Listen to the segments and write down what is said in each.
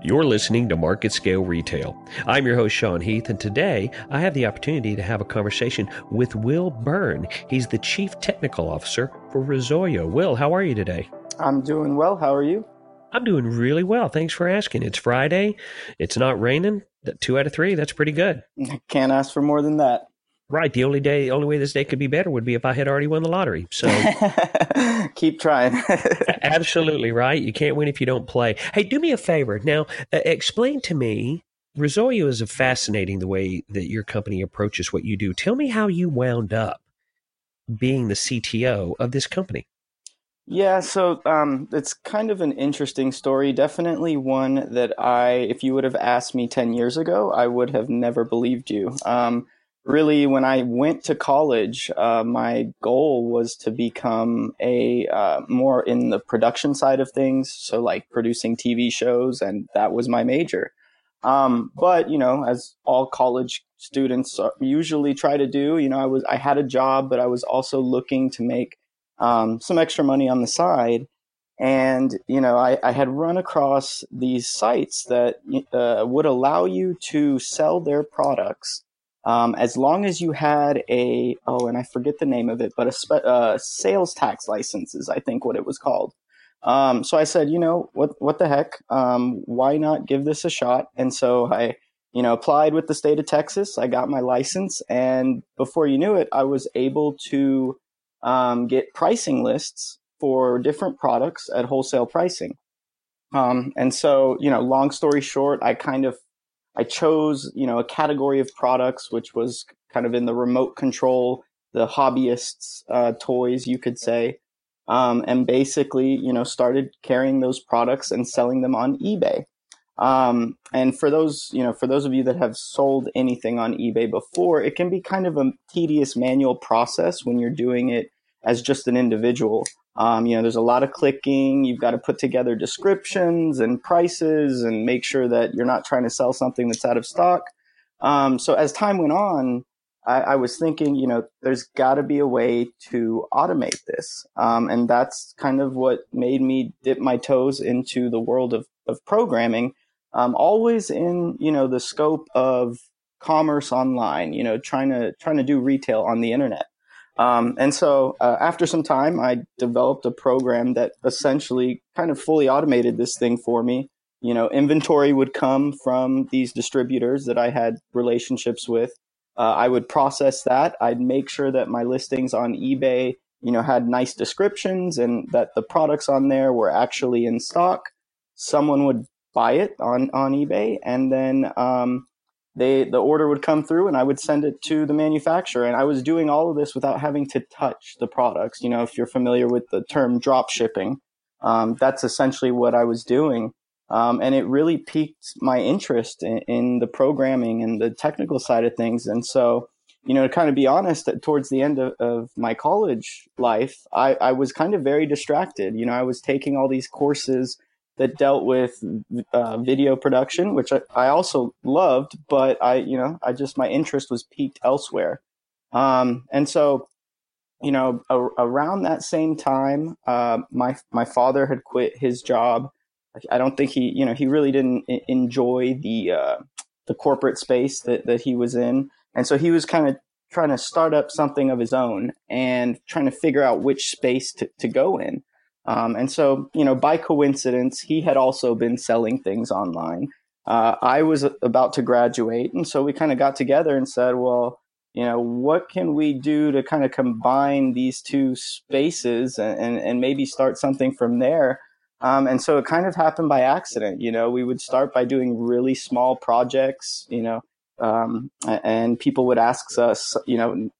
You're listening to MarketScale Retail. I'm your host, Sean Heath, and today I have the opportunity to have a conversation with Will Byrne. He's the Chief Technical Officer for Risoyo. Will, how are you today? I'm doing well. How are you? I'm doing really well. Thanks for asking. It's Friday. It's not raining. Two out of three. That's pretty good. I Can't ask for more than that. Right. The only day, the only way this day could be better would be if I had already won the lottery. So keep trying. absolutely right. You can't win if you don't play. Hey, do me a favor now. Uh, explain to me. Risoyo is fascinating the way that your company approaches what you do. Tell me how you wound up being the CTO of this company. Yeah, so um, it's kind of an interesting story. Definitely one that I, if you would have asked me 10 years ago, I would have never believed you. Um, really, when I went to college, uh, my goal was to become a uh, more in the production side of things, so like producing TV shows, and that was my major. Um, but you know, as all college students usually try to do, you know, I was I had a job, but I was also looking to make um, some extra money on the side. And you know, I, I had run across these sites that uh, would allow you to sell their products um, as long as you had a oh, and I forget the name of it, but a spe- uh, sales tax license is I think what it was called. Um, so I said, you know, what what the heck? Um, why not give this a shot? And so I, you know, applied with the state of Texas. I got my license, and before you knew it, I was able to um, get pricing lists for different products at wholesale pricing. Um, and so, you know, long story short, I kind of I chose, you know, a category of products which was kind of in the remote control, the hobbyists' uh, toys, you could say, um, and basically, you know, started carrying those products and selling them on eBay. Um, and for those, you know, for those of you that have sold anything on eBay before, it can be kind of a tedious manual process when you're doing it as just an individual. Um, you know, there's a lot of clicking. You've got to put together descriptions and prices and make sure that you're not trying to sell something that's out of stock. Um, so as time went on, I, I was thinking, you know, there's got to be a way to automate this. Um, and that's kind of what made me dip my toes into the world of, of programming, um, always in, you know, the scope of commerce online, you know, trying to, trying to do retail on the internet. Um, and so uh, after some time, I developed a program that essentially kind of fully automated this thing for me. You know, inventory would come from these distributors that I had relationships with. Uh, I would process that. I'd make sure that my listings on eBay, you know, had nice descriptions and that the products on there were actually in stock. Someone would buy it on on eBay, and then um, they the order would come through and I would send it to the manufacturer. And I was doing all of this without having to touch the products. You know if you're familiar with the term drop shipping um, that's essentially what I was doing. Um, and it really piqued my interest in, in, the programming and the technical side of things. And so you know to kind of be honest towards the end of, of my college life I, I was kind of very distracted. You know I was taking all these courses that dealt with uh, video production, which I, I, also loved, but I, you know, I just my interest was piqued elsewhere. Um, and so, you know, a, around that same time, uh, my my father had quit his job. I don't think he, you know, he really didn't enjoy the uh, the corporate space that that he was in, and so he was kind of trying to start up something of his own and trying to figure out which space to, to go in. Um, and so, you know, by coincidence, he had also been selling things online. Uh, I was about to graduate, and so we kind of got together and said, well, you know, what can we do to kind of combine these two spaces and, and, and maybe start something from there? Um, and so it kind of happened by accident. You know, we would start by doing really small projects, you know, um, and people would ask us, you know,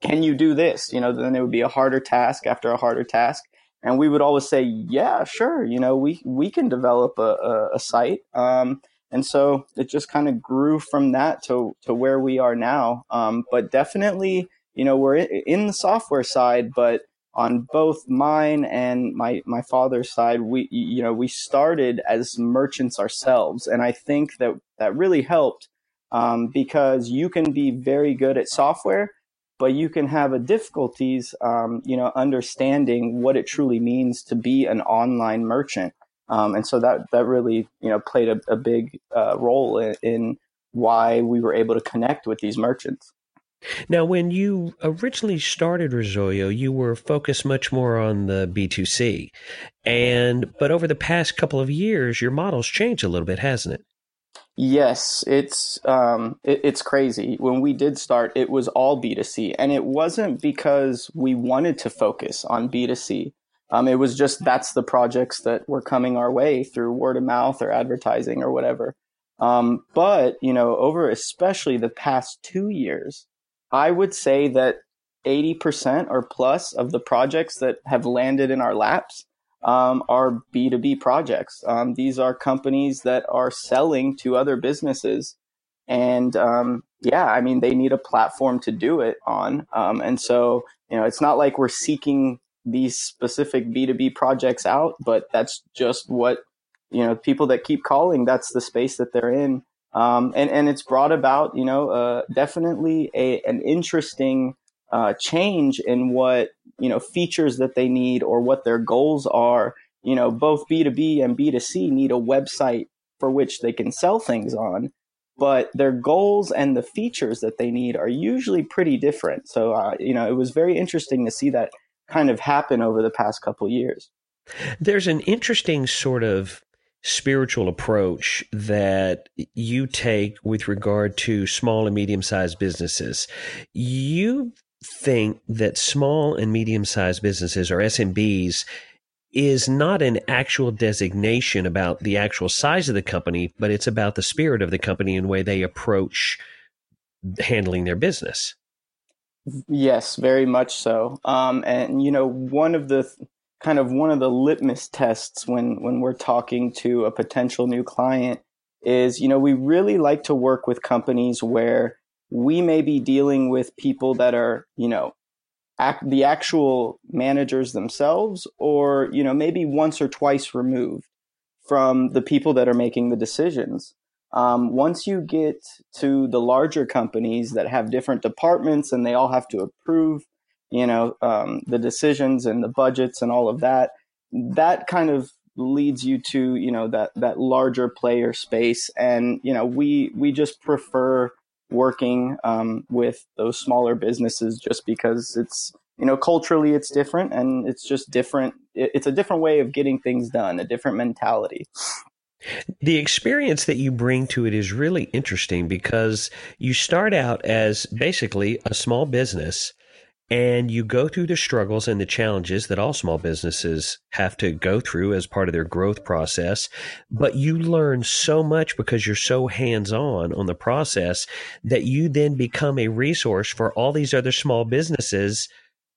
can you do this? You know, then it would be a harder task after a harder task and we would always say, "Yeah, sure, you know, we we can develop a, a, a site." Um, and so it just kind of grew from that to to where we are now. Um, but definitely, you know, we're in the software side, but on both mine and my my father's side, we you know we started as merchants ourselves, and I think that that really helped um, because you can be very good at software but you can have a difficulties, um, you know, understanding what it truly means to be an online merchant. Um, and so that that really you know played a, a big uh, role in, in why we were able to connect with these merchants. Now, when you originally started Risoyo, you were focused much more on the B2C. And but over the past couple of years, your model's changed a little bit, hasn't it? Yes, it's um, it, it's crazy. When we did start, it was all B2C, and it wasn't because we wanted to focus on B2C. Um, it was just that's the projects that were coming our way through word of mouth or advertising or whatever. Um, but you know, over especially the past two years, I would say that 80% or plus of the projects that have landed in our laps um, are B2B projects. Um, these are companies that are selling to other businesses. And um, yeah, I mean, they need a platform to do it on. Um, and so, you know, it's not like we're seeking these specific B2B projects out, but that's just what, you know, people that keep calling, that's the space that they're in. Um, and, and it's brought about, you know, uh, definitely a, an interesting uh, change in what, you know, features that they need or what their goals are. You know, both B2B and B2C need a website for which they can sell things on, but their goals and the features that they need are usually pretty different. So, uh, you know, it was very interesting to see that kind of happen over the past couple years. There's an interesting sort of spiritual approach that you take with regard to small and medium sized businesses. You think that small and medium sized businesses or SMBs is not an actual designation about the actual size of the company, but it's about the spirit of the company and the way they approach handling their business. Yes, very much so. Um, and you know, one of the kind of one of the litmus tests when when we're talking to a potential new client is, you know, we really like to work with companies where we may be dealing with people that are, you know, act, the actual managers themselves, or you know, maybe once or twice removed from the people that are making the decisions. Um, once you get to the larger companies that have different departments and they all have to approve, you know, um, the decisions and the budgets and all of that, that kind of leads you to you know that that larger player space and you know we we just prefer working um, with those smaller businesses just because it's you know culturally it's different and it's just different it's a different way of getting things done a different mentality. The experience that you bring to it is really interesting because you start out as basically a small business and you go through the struggles and the challenges that all small businesses have to go through as part of their growth process. But you learn so much because you're so hands on on the process that you then become a resource for all these other small businesses.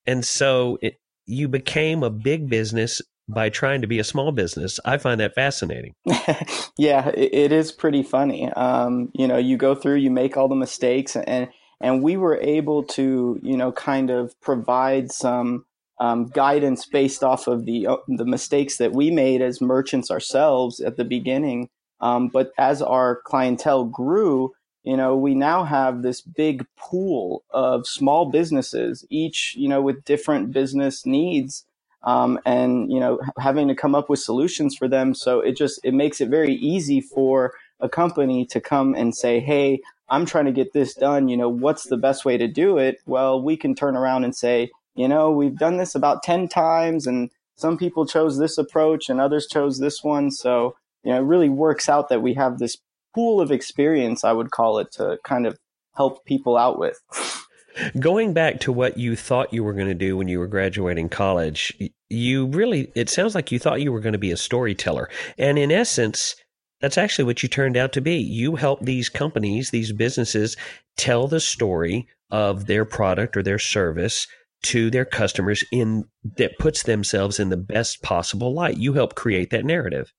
And so it, you became a big business by trying to be a small business. I find that fascinating. yeah, it, is pretty funny. Um, you know, you go through, you make all the mistakes and, and we were able to you know kind of provide some um, guidance based off of the uh, the mistakes that we made as merchants ourselves at the beginning. Um, but as our clientele grew, you know, we now have this big pool of small businesses, each you know with different business needs. Um, and you know having to come up with solutions for them so it just it makes it very easy for a company to come and say hey I'm trying to get this done. You know, what's the best way to do it? Well, we can turn around and say, you know, we've done this about 10 times and some people chose this approach and others chose this one. So, you know, it really works out that we have this pool of experience, I would call it, to kind of help people out with. Going back to what you thought you were going to do when you were graduating college, you really, it sounds like you thought you were going to be a storyteller. And in essence, that's actually what you turned out to be. You help these companies, these businesses tell the story of their product or their service to their customers in that puts themselves in the best possible light. You help create that narrative.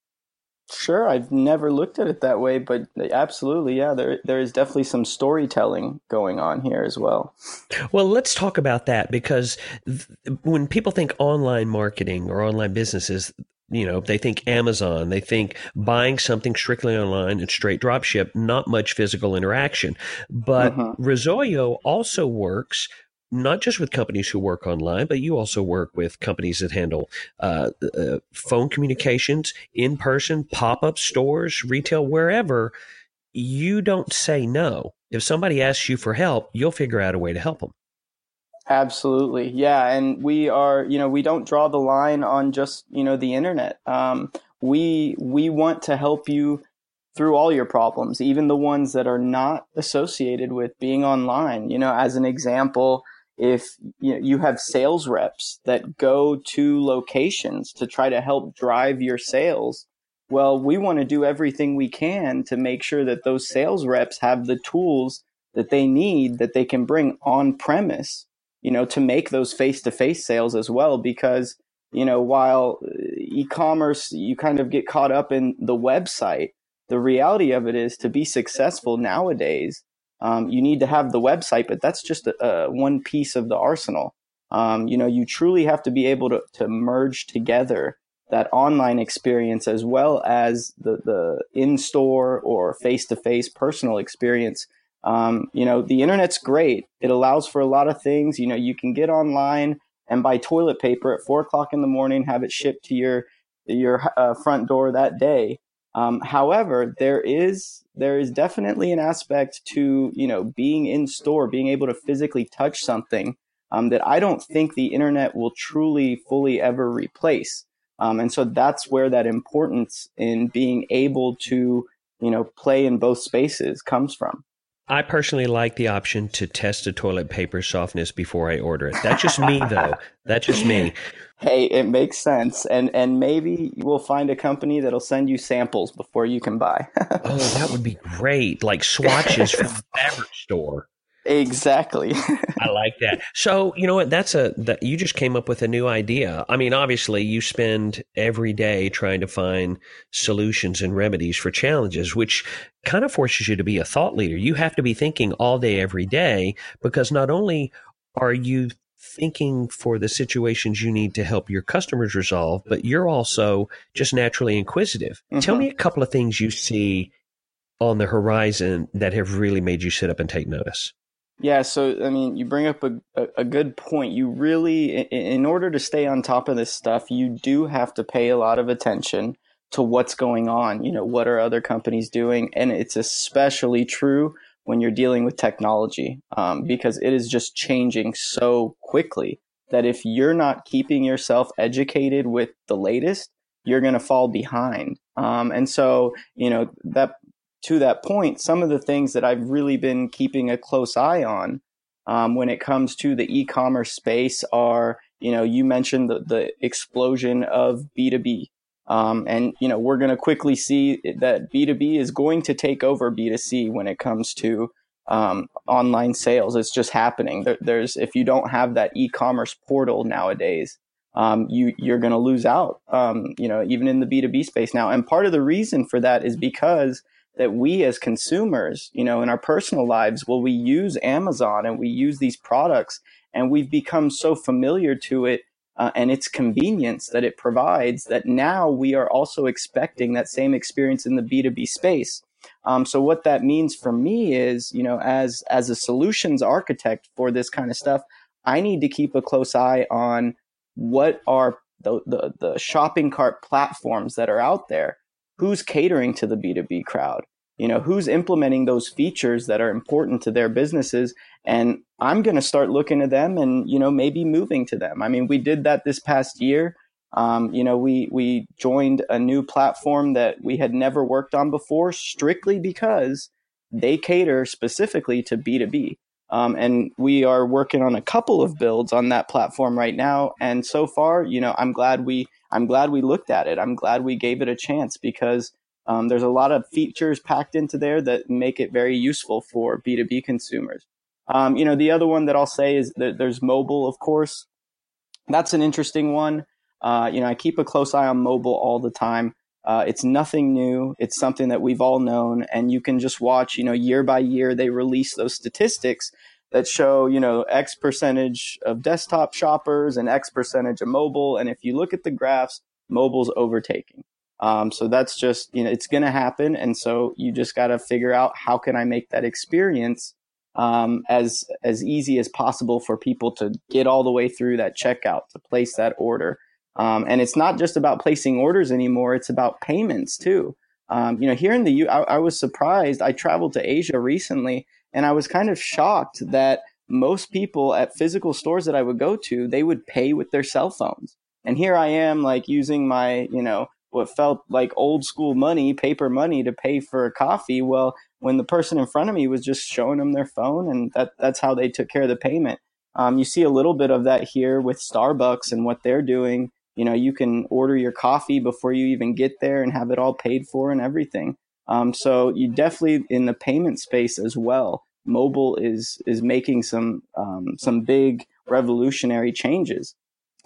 Sure, I've never looked at it that way, but absolutely, yeah, there there is definitely some storytelling going on here as well. Well, let's talk about that because th- when people think online marketing or online businesses, you know, they think Amazon, they think buying something strictly online and straight drop ship, not much physical interaction. But uh-huh. Also works not just with companies who work online, but you also work with companies that handle uh, uh, phone communications, in person, pop up stores, retail, wherever. You don't say no. If somebody asks you for help, you'll figure out a way to help them. Absolutely. Yeah. And we are, you know, we don't draw the line on just, you know, the internet. Um, we, we want to help you through all your problems, even the ones that are not associated with being online. You know, as an example, if you, know, you have sales reps that go to locations to try to help drive your sales, well, we want to do everything we can to make sure that those sales reps have the tools that they need that they can bring on premise, you know, to make those face to face sales as well. Because, you know, while e commerce, you kind of get caught up in the website, the reality of it is to be successful nowadays, um, you need to have the website, but that's just a, a one piece of the arsenal. Um, you know, you truly have to be able to, to merge together that online experience as well as the, the in-store or face-to-face personal experience. Um, you know, the internet's great. It allows for a lot of things. You know, you can get online and buy toilet paper at four o'clock in the morning, have it shipped to your your uh, front door that day. Um, however, there is there is definitely an aspect to you know being in store, being able to physically touch something um, that I don't think the internet will truly fully ever replace. Um, and so that's where that importance in being able to you know play in both spaces comes from. I personally like the option to test the toilet paper softness before I order it. That's just me, though. That's just me. Hey, it makes sense, and and maybe you will find a company that'll send you samples before you can buy. oh, that would be great! Like swatches from a beverage store. Exactly. I like that. So, you know what? That's a that you just came up with a new idea. I mean, obviously, you spend every day trying to find solutions and remedies for challenges, which kind of forces you to be a thought leader. You have to be thinking all day every day because not only are you thinking for the situations you need to help your customers resolve, but you're also just naturally inquisitive. Mm-hmm. Tell me a couple of things you see on the horizon that have really made you sit up and take notice. Yeah, so I mean, you bring up a, a, good point. You really, in, in order to stay on top of this stuff, you do have to pay a lot of attention to what's going on. You know, what are other companies doing? And it's especially true when you're dealing with technology um, because it is just changing so quickly that if you're not keeping yourself educated with the latest, you're going to fall behind. Um, and so, you know, that to that point, some of the things that I've really been keeping a close eye on um, when it comes to the e-commerce space are, you know, you mentioned the, the explosion of B2B. Um, and, you know, we're going to quickly see that B2B is going to take over B2C when it comes to um, online sales. It's just happening. There, there's, if you don't have that e-commerce portal nowadays, um, you, you're going to lose out, um, you know, even in the B2B space now. And part of the reason for that is because that we as consumers, you know, in our personal lives, well, we use Amazon and we use these products and we've become so familiar to it uh, and its convenience that it provides that now we are also expecting that same experience in the B2B space. Um, so what that means for me is, you know, as as a solutions architect for this kind of stuff, I need to keep a close eye on what are the, the, the shopping cart platforms that are out there who's catering to the B2B crowd? You know, who's implementing those features that are important to their businesses? And I'm going to start looking at them and, you know, maybe moving to them. I mean, we did that this past year. Um, you know, we, we joined a new platform that we had never worked on before strictly because they cater specifically to B2B. Um, and we are working on a couple of builds on that platform right now. And so far, you know, I'm glad we I'm glad we looked at it. I'm glad we gave it a chance because um, there's a lot of features packed into there that make it very useful for B2B consumers. Um, you know, the other one that I'll say is that there's mobile, of course. That's an interesting one. Uh, you know, I keep a close eye on mobile all the time. Uh, it's nothing new. It's something that we've all known, and you can just watch. You know, year by year, they release those statistics that show, you know, X percentage of desktop shoppers and X percentage of mobile. And if you look at the graphs, mobile's overtaking. Um, so that's just, you know, it's going to happen. And so you just got to figure out how can I make that experience um, as as easy as possible for people to get all the way through that checkout to place that order. Um, and it's not just about placing orders anymore; it's about payments too. Um, you know, here in the U, I, I was surprised. I traveled to Asia recently, and I was kind of shocked that most people at physical stores that I would go to, they would pay with their cell phones. And here I am, like using my, you know, what felt like old school money, paper money to pay for a coffee. Well, when the person in front of me was just showing them their phone, and that that's how they took care of the payment. Um, you see a little bit of that here with Starbucks and what they're doing. You know, you can order your coffee before you even get there and have it all paid for and everything. Um, so you definitely in the payment space as well. Mobile is is making some um, some big revolutionary changes.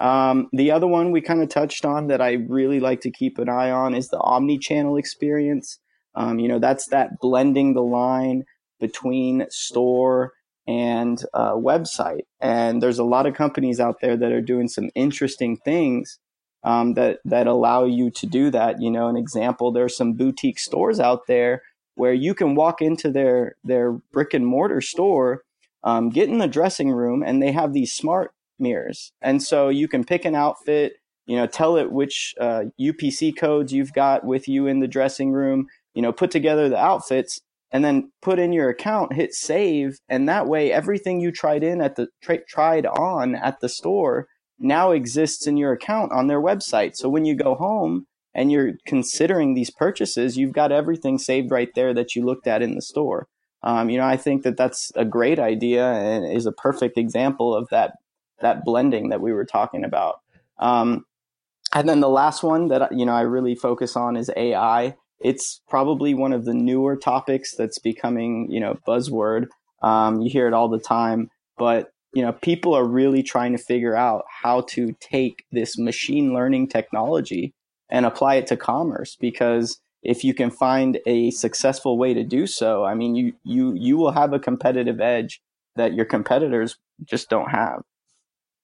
Um, the other one we kind of touched on that I really like to keep an eye on is the omni-channel experience. Um, you know, that's that blending the line between store and uh, website. And there's a lot of companies out there that are doing some interesting things um, that that allow you to do that. You know, an example: there's some boutique stores out there where you can walk into their their brick and mortar store, um, get in the dressing room, and they have these smart mirrors, and so you can pick an outfit. You know, tell it which uh, UPC codes you've got with you in the dressing room. You know, put together the outfits, and then put in your account, hit save, and that way everything you tried in at the tra- tried on at the store now exists in your account on their website. So when you go home and you're considering these purchases, you've got everything saved right there that you looked at in the store. Um, you know, I think that that's a great idea and is a perfect example of that that blending that we were talking about. Um, and then the last one that you know I really focus on is AI. It's probably one of the newer topics that's becoming you know buzzword. Um, you hear it all the time, but you know people are really trying to figure out how to take this machine learning technology and apply it to commerce because if you can find a successful way to do so i mean you you you will have a competitive edge that your competitors just don't have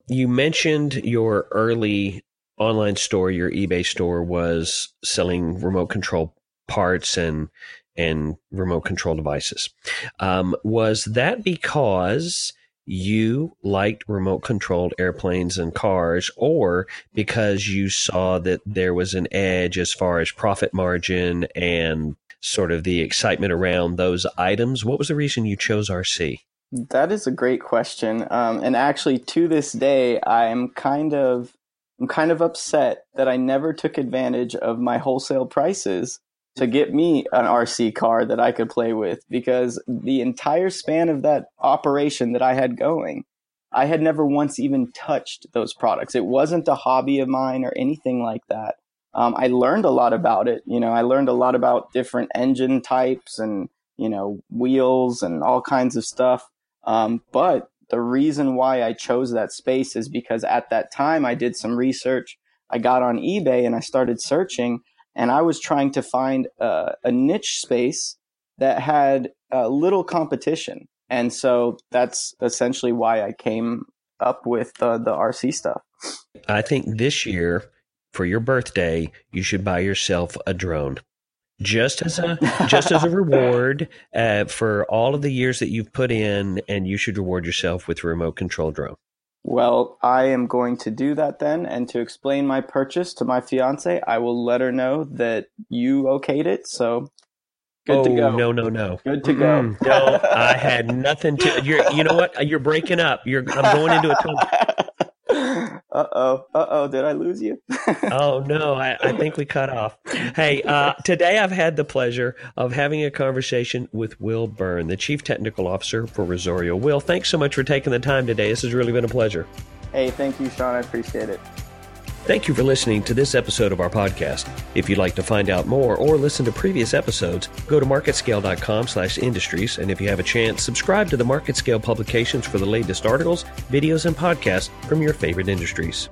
you mentioned your early online store your ebay store was selling remote control parts and and remote control devices um, was that because you liked remote controlled airplanes and cars, or because you saw that there was an edge as far as profit margin and sort of the excitement around those items? What was the reason you chose RC? That is a great question. Um, and actually, to this day, I am kind of I'm kind of upset that I never took advantage of my wholesale prices to get me an RC car that I could play with because the entire span of that operation that I had going, I had never once even touched those products. It wasn't a hobby of mine or anything like that. Um, I learned a lot about it. You know, I learned a lot about different engine types and, you know, wheels and all kinds of stuff. Um, but the reason why I chose that space is because at that time I did some research. I got on eBay and I started searching and I was trying to find a, a niche space that had a little competition. And so that's essentially why I came up with the, the RC stuff. I think this year for your birthday, you should buy yourself a drone. Just as a just as a reward uh, for all of the years that you've put in, and you should reward yourself with a remote control drone. Well, I am going to do that then. And to explain my purchase to my fiance, I will let her know that you okayed it. So good oh, to go. No, no, no. Good to go. Mm, no, I had nothing to. You're, you know what? You're breaking up. You're. I'm going into a tunnel. Uh oh, uh oh, did I lose you? oh no, I, I, think we cut off. Hey, uh, today I've had the pleasure of having a conversation with Will Byrne, the Chief Technical Officer for Risoyo. Will, thanks so much for taking the time today. This has really been a pleasure. Hey, thank you, Sean. I appreciate it. Thank you for listening to this episode of our podcast. If you'd like to find out more or listen to previous episodes, go to marketscale.com slash industries. And if you have a chance, subscribe to the MarketScale publications for the latest articles, videos, and podcasts from your favorite industries.